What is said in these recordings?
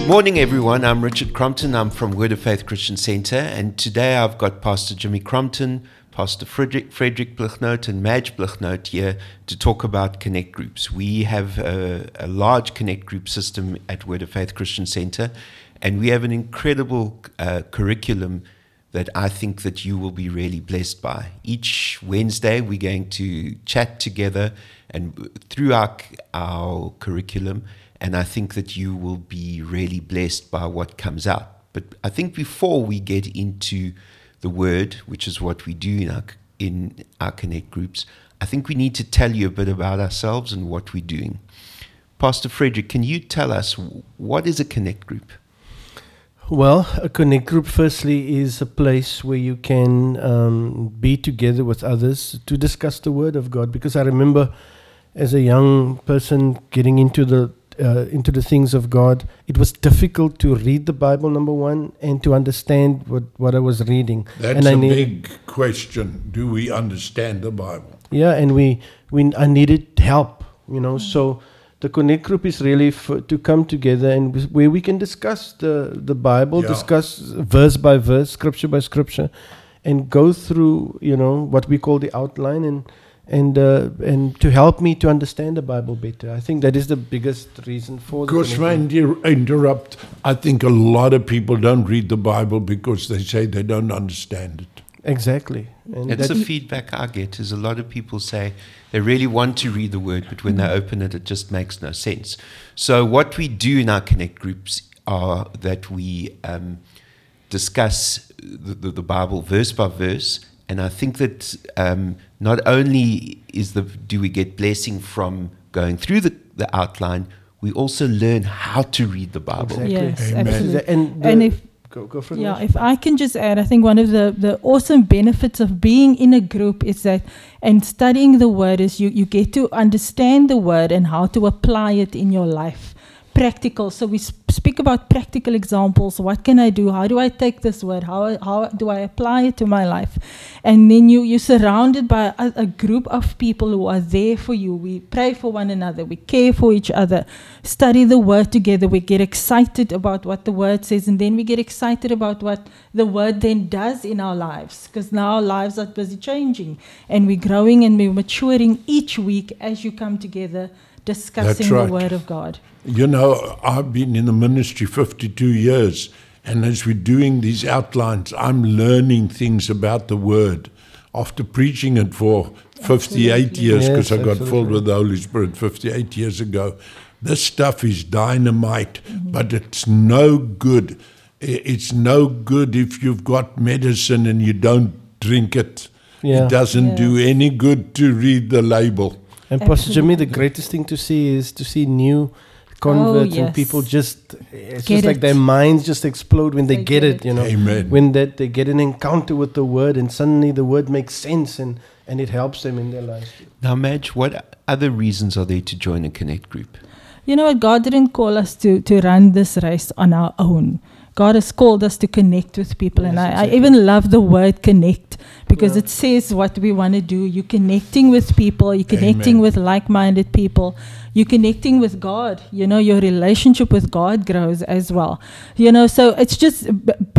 Good morning, everyone. I'm Richard Crompton. I'm from Word of Faith Christian Center, and today I've got Pastor Jimmy Crompton, Pastor Frederick, Frederick Blichnote, and Madge Blichnote here to talk about Connect Groups. We have a, a large Connect Group system at Word of Faith Christian Center, and we have an incredible uh, curriculum that I think that you will be really blessed by. Each Wednesday, we're going to chat together and through our, our curriculum, and I think that you will be really blessed by what comes out. But I think before we get into the word, which is what we do in our, in our Connect groups, I think we need to tell you a bit about ourselves and what we're doing. Pastor Frederick, can you tell us what is a Connect group? Well, a connect group, firstly, is a place where you can um, be together with others to discuss the Word of God. Because I remember, as a young person, getting into the uh, into the things of God, it was difficult to read the Bible, number one, and to understand what, what I was reading. That's and a I need, big question. Do we understand the Bible? Yeah, and we, we I needed help, you know. So the connect group is really for, to come together and where we can discuss the the Bible, Yeah. discuss verse by verse, scripture by scripture, and go through you know what we call the outline and and uh, and to help me to understand the Bible better. I think that is the biggest reason for the Because, connect may I interrupt? I think a lot of people don't read the Bible because they say they don't understand it. Exactly. And That's that- the feedback I get is a lot of people say they really want to read the word, but when they open it, it just makes no sense. So what we do in our Connect groups are that we um, discuss the, the, the Bible verse by verse, and I think that um, not only is the do we get blessing from going through the, the outline, we also learn how to read the Bible. Exactly. Yes, Amen. absolutely. and, the, And if go, go for yeah, Nash. if I can just add, I think one of the the awesome benefits of being in a group is that and studying the word is you you get to understand the word and how to apply it in your life. Practical. So we sp- speak about practical examples. What can I do? How do I take this word? How how do I apply it to my life? And then you you're surrounded by a, a group of people who are there for you. We pray for one another. We care for each other. Study the word together. We get excited about what the word says, and then we get excited about what the word then does in our lives. Because now our lives are busy changing, and we're growing and we're maturing each week as you come together discussing right. the word of God. You know, I've been in the ministry 52 years, and as we're doing these outlines, I'm learning things about the Word. After preaching it for 58 Absolutely. years, Yes, because I got filled with the Holy Spirit 58 years ago, this stuff is dynamite, mm-hmm. but it's no good. It's no good if you've got medicine and you don't drink it. Yeah. It doesn't do any good to read the label. And Pastor Jimmy, the greatest thing to see is to see new converts and oh, yes. people just it's Get just like it. their minds just explode when they, They get, get it, it. you know. Amen. When that they get an encounter with the word and suddenly the word makes sense and and it helps them in their lives. Now, Madge, what other reasons are there to join a Connect group? You know what? God didn't call us to, to run this race on our own. God has called us to connect with people. and Yes, I, I exactly. even love the word connect because Yeah. it says what we want to do. You're connecting with people, you're connecting Amen. with like minded people, you're connecting with God. You know, your relationship with God grows as well. You know, so it's just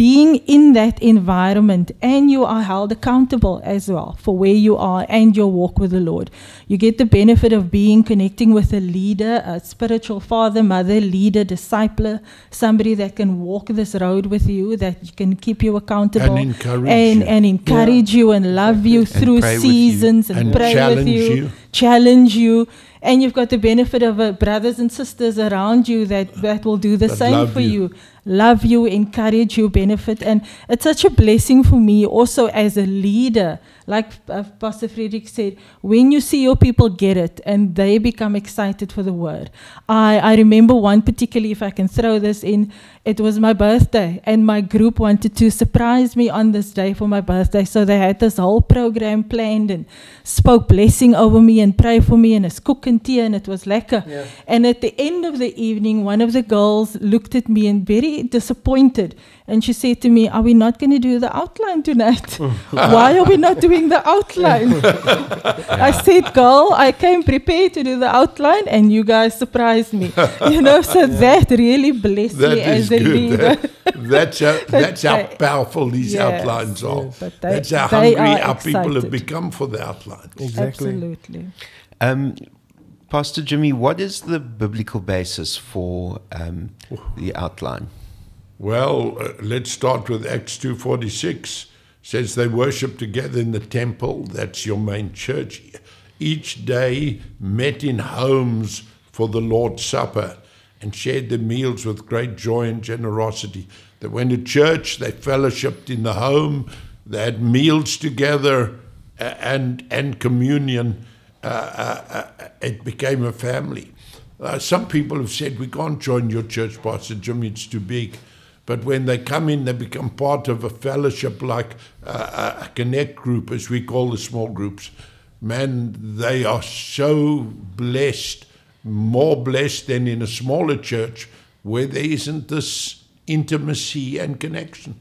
being in that environment and you are held accountable as well for where you are and your walk with the Lord. You get the benefit of being connecting with a leader, a spiritual father, mother, leader, discipler, somebody that can walk this road with you, that can keep you accountable And encourage and, you. and encourage you and love you And through pray with you. seasons and, And pray with challenge you, you. challenge you. And you've got the benefit of uh, brothers and sisters around you that, that will do the That same love for you. Love you, encourage you, benefit. And it's such a blessing for me also as a leader. Like uh, Pastor Friedrich said, when you see your people get it and they become excited for the word. I, I remember one particularly, if I can throw this in, it was my birthday and my group wanted to surprise me on this day for my birthday. So they had this whole program planned and spoke blessing over me and pray for me and it's cook and tea and it was lekker. Yeah. And at the end of the evening, one of the girls looked at me and very really disappointed. And she said to me, Are we not going to do the outline tonight? Why are we not doing the outline? I said, Girl, I came prepared to do the outline, and you guys surprised me. You know, so that really blessed That me is as a good. leader. That- that's how, that's how powerful these Yes, outlines are. yes, but they- that's how hungry are our people have become for the outlines. Exactly. Absolutely. Um, Pastor Jimmy, what is the biblical basis for um, the outline? Well, uh, let's start with Acts 2:46. Says they worship together in the temple, that's your main church. Each day met in homes for the Lord's Supper and shared their meals with great joy and generosity. They went to church, they fellowshipped in the home, they had meals together uh, and and communion. Uh, uh, uh, it became a family. Uh, some people have said we can't join your church, Pastor Jimmy, it's too big. But when they come in, they become part of a fellowship like uh, a connect group, as we call the small groups. Man, they are so blessed, more blessed than in a smaller church where there isn't this intimacy and connection.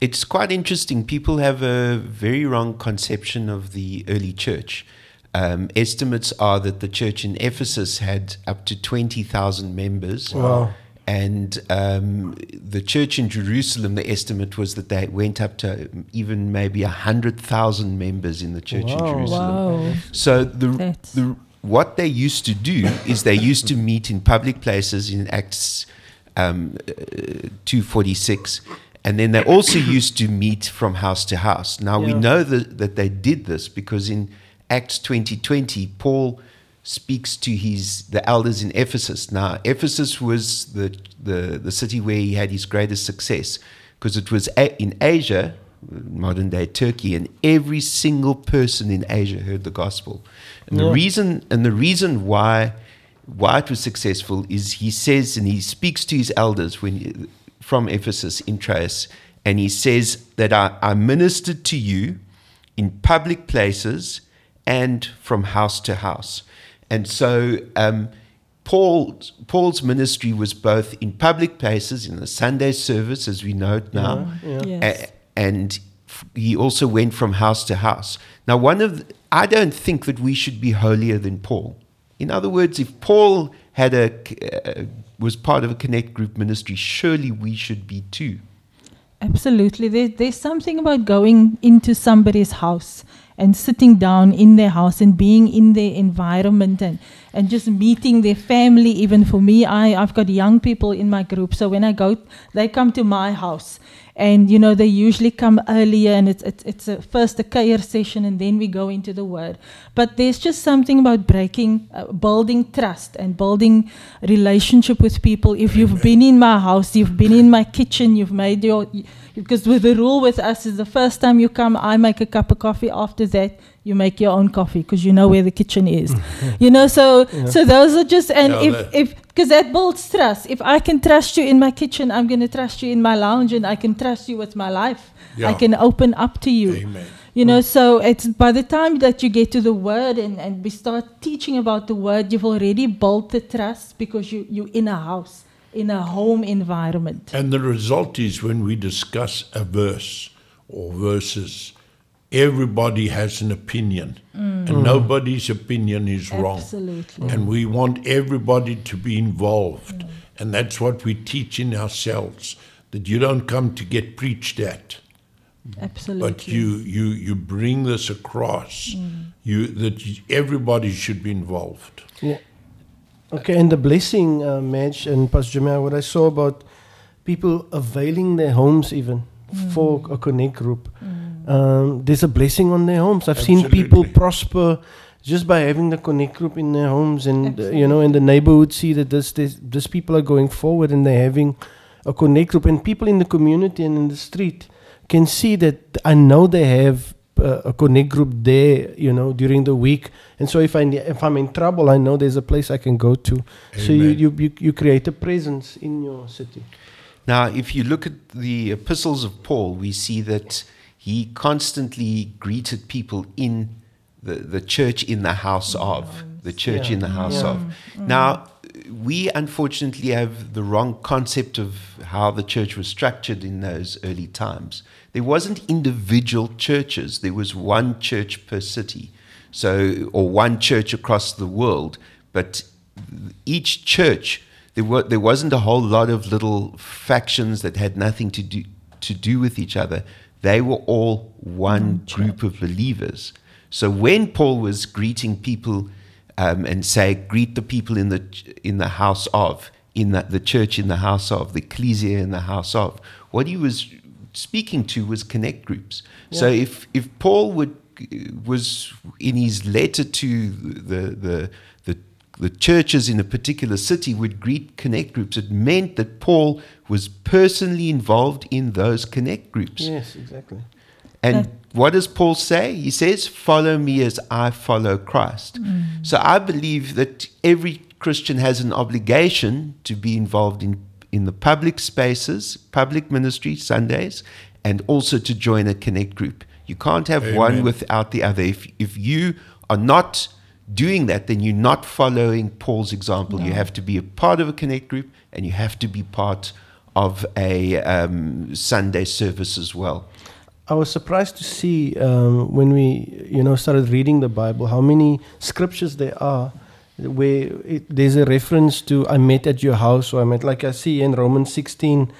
It's quite interesting. People have a very wrong conception of the early church. Um, estimates are that the church in Ephesus had up to 20,000 members. Wow. And um, the church in Jerusalem, the estimate was that they went up to even maybe 100,000 members in the church in Jerusalem. Wow. So the, That's- the what they used to do is they used to meet in public places in Acts um, uh, 246 and then they also used to meet from house to house. Now we know that, that they did this because in Acts 2020 Paul speaks to his the elders in Ephesus. Now Ephesus was the the, the city where he had his greatest success because it was a, in Asia modern day Turkey, and every single person in Asia heard the gospel. And the reason and the reason why why it was successful is he says and he speaks to his elders when from Ephesus in Troas, and he says that I, I ministered to you in public places and from house to house. And so um, Paul, Paul's ministry was both in public places, in the Sunday service, as we know it now, Yeah. Yes. a- and he also went from house to house. Now, one of the, I don't think that we should be holier than Paul. In other words, if Paul had a uh, was part of a connect group ministry, surely we should be too. Absolutely. There, there's something about going into somebody's house and sitting down in their house and being in their environment and, and just meeting their family. Even for me, I, I've got young people in my group. So when I go, they come to my house. And, you know, they usually come earlier and it's, it's, it's a, first a care session and then we go into the word. But there's just something about breaking, uh, building trust and building relationship with people. If you've been in my house, you've been in my kitchen, you've made your, because with the rule with us is the first time you come, I make a cup of coffee. After that, you make your own coffee because you know where the kitchen is. you know, so so those are just and Yeah, if that- if because that builds trust. If I can trust you in my kitchen, I'm going to trust you in my lounge, and I can trust you with my life. I can open up to you. Amen. You know, mm. so it's by the time that you get to the word and, and we start teaching about the word, you've already built the trust because you, you're in a house, in a home environment. And the result is when we discuss a verse or verses, everybody has an opinion, and mm. nobody's opinion is wrong. Absolutely. And we want everybody to be involved. Mm. And that's what we teach in ourselves that you don't come to get preached at, Absolutely. but you, you, you bring this across. Mm. You, that everybody should be involved. Yeah. Okay, and the blessing, uh, Madge and Pastor Jamel, what I saw about people availing their homes even for a connect group. Um, there's a blessing on their homes. I've seen people prosper just by having the connect group in their homes, and uh, you know, in the neighborhood, see that this this this people are going forward and they're having a connect group, and people in the community and in the street can see that I know they have uh, a connect group there, you know, during the week. And so if I if I'm in trouble, I know there's a place I can go to. So you, you you you create a presence in your city. Now, if you look at the epistles of Paul, we see that he constantly greeted people in the, the church in the house of, the church Yeah. in the house Yeah. of. Now, we unfortunately have the wrong concept of how the church was structured in those early times. There wasn't individual churches. There was one church per city, so or one church across the world. But each church, there, were, there wasn't a whole lot of little factions that had nothing to do to do with each other. They were all one group of believers. So when Paul was greeting people um, and say, greet the people in the in the house of, in the, the church in the house of, the ecclesia in the house of, what he was speaking to was connect groups. So if if Paul would was in his letter to the the the the churches in a particular city would greet connect groups. It meant that Paul was personally involved in those connect groups. Yes, exactly. And That- what does Paul say? He says, Follow me as I follow Christ. So I believe that every Christian has an obligation to be involved in, in the public spaces, public ministry, Sundays, and also to join a connect group. You can't have one without the other. If, if you are not doing that, then you're not following Paul's example. You have to be a part of a connect group and you have to be part of a um, Sunday service as well. I was surprised to see um, when we, you know, started reading the Bible how many scriptures there are where it, there's a reference to "I met at your house" or "I met," like I see in Romans 16,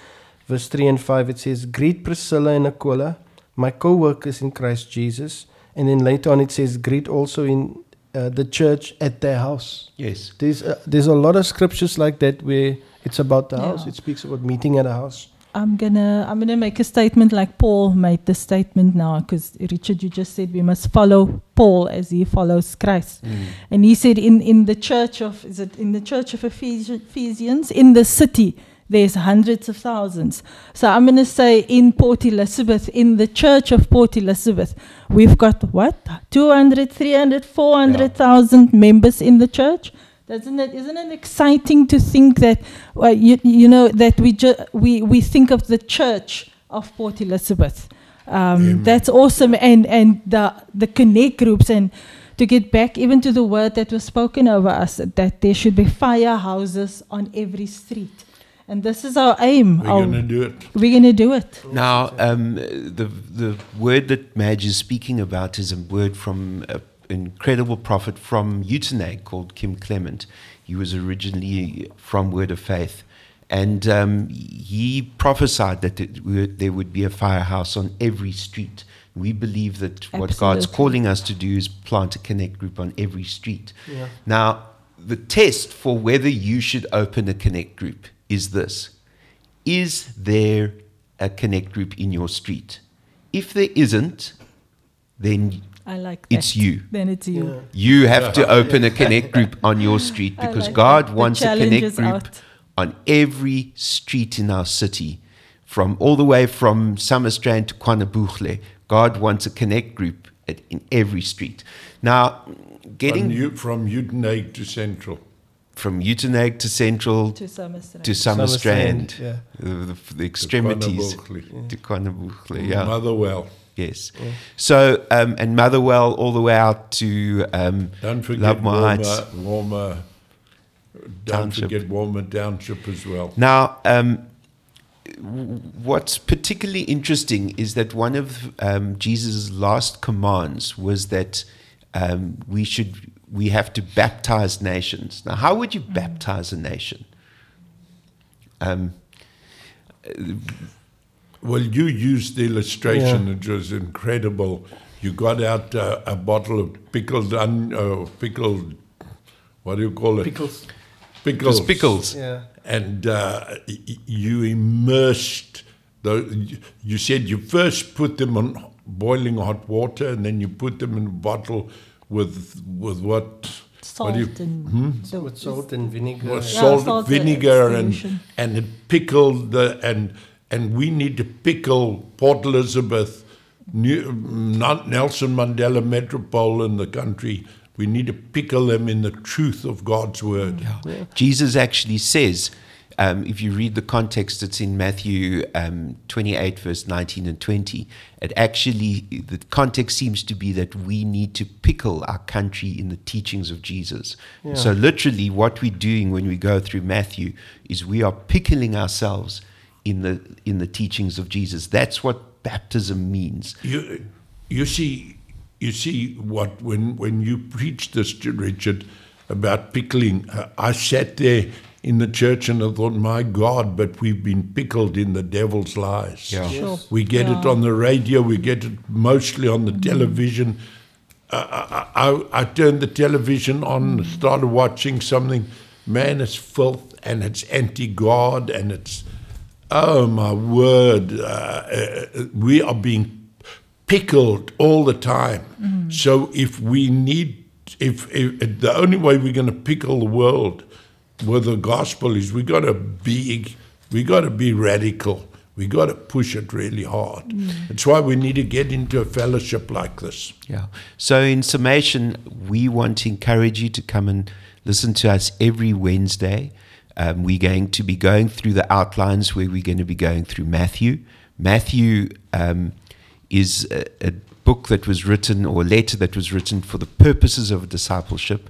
verse 3 and 5. It says, "Greet Priscilla and Aquila, my co-workers in Christ Jesus," and then later on it says, "Greet also in uh, the church at their house." Yes. There's a, there's a lot of scriptures like that where it's about the house. It speaks about meeting at a house. I'm gonna I'm gonna make a statement like Paul made the statement now because Richard, you just said we must follow Paul as he follows Christ, mm. and he said in in the church of is it in the church of Ephesians in the city there's hundreds of thousands. So I'm gonna say in Port Elizabeth in the church of Port Elizabeth we've got what 200, 300, 400,000 members in the church. Doesn't it? Isn't it exciting to think that, well, you, you know, that we ju- we we think of the church of Port Elizabeth. Um, that's awesome, and and the the connect groups and to get back even to the word that was spoken over us that there should be firehouses on every street, and this is our aim. We're going to do it. we're gonna do it. Now, um, the the word that Madge is speaking about is a word from an incredible prophet from Uitenhage called Kim Clement. He was originally from Word of Faith, and um, he prophesied that it there would be a firehouse on every street. We believe that what God's calling us to do is plant a connect group on every street. Yeah. Now, the test for whether you should open a connect group is this Is there a connect group in your street? If there isn't, then I like that. it's you. Then it's you. Yeah. You have to open a connect group on your street because like God that. Wants a connect group out. on every street in our city, from all the way from Summerstrand to KwaNobuhle. God wants a connect group at, in every street. Now, getting From, you, from Uitenhage to Central. from Uitenhage to Central To Summerstrand. to Summerstrand, Summerstrand, yeah. the, the, the extremities KwaNobuhle. to KwaNobuhle, yeah. Motherwell. Yes. So, um, and Motherwell all the way out to um, Don't forget Lovemore Walmer, Heights. Walmer. Don't Township. forget Walmer Township as well. Now, um, what's particularly interesting is that one of um, Jesus' last commands was that um, we should we have to baptize nations. Now, how would you baptize a nation? Um, Well, you used the illustration, it was incredible. You got out uh, a bottle of pickled, un, uh, pickled, what do you call it? Pickles. Pickles. just pickles. Yeah. And uh, y- y- you immersed, the, you said you first put them on boiling hot water and then you put them in a bottle with, with what? Salt what you, and the- With salt and vinegar. with Yeah, salt, salt, uh, vinegar, and and it pickled the and and we need to pickle Port Elizabeth, New, not Nelson Mandela Metropole in the country. We need to pickle them in the truth of God's word. Jesus actually says um, if you read the context, it's in Matthew um, 28, verse 19 and 20. It actually, the context seems to be that we need to pickle our country in the teachings of Jesus. Yeah. So, literally, what we're doing when we go through Matthew is we are pickling ourselves in the in the teachings of Jesus. That's what baptism means. You, you see, you see what when when you preach this, to Richard, about pickling. Uh, I sat there in the church and I thought, my God, but we've been pickled in the devil's lies. Yeah. Sure. We get it on the radio, we get it mostly on the television. Uh, I, I, I turned the television on, started watching something. Man, it's filth and it's anti God and it's, oh my word, uh, uh, we are being pickled all the time. So if we need, if, if the only way we're going to pickle the world with the gospel is we got to be, we got to be radical. We got to push it really hard. That's why we need to get into a fellowship like this. Yeah. So, in summation, we want to encourage you to come and listen to us every Wednesday. Um, we're going to be going through the outlines where we're going to be going through Matthew. Matthew um, is a, a book that was written or a letter that was written for the purposes of discipleship.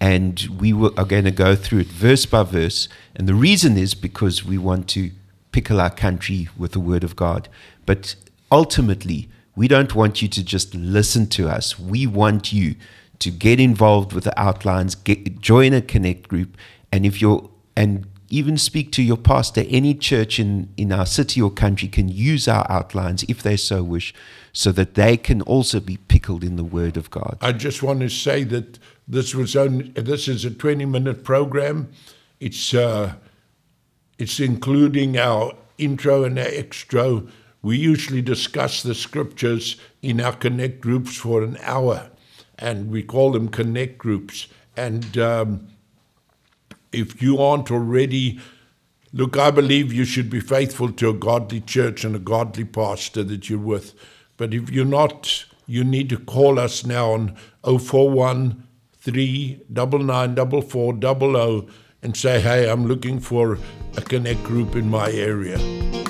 And we are going to go through it verse by verse. And the reason is because we want to pickle our country with the Word of God. But ultimately, we don't want you to just listen to us. We want you to get involved with the outlines, get, join a connect group, and if you're and even speak to your pastor. Any church in in our city or country can use our outlines if they so wish, so that they can also be pickled in the Word of God. I just want to say that this was only this is a 20 minute program. It's uh, it's including our intro and our extra. We usually discuss the scriptures in our connect groups for an hour, and we call them connect groups. And um, if you aren't already, look, I believe you should be faithful to a godly church and a godly pastor that you're with. But if you're not, you need to call us now on 041 399 and say, hey, I'm looking for a connect group in my area.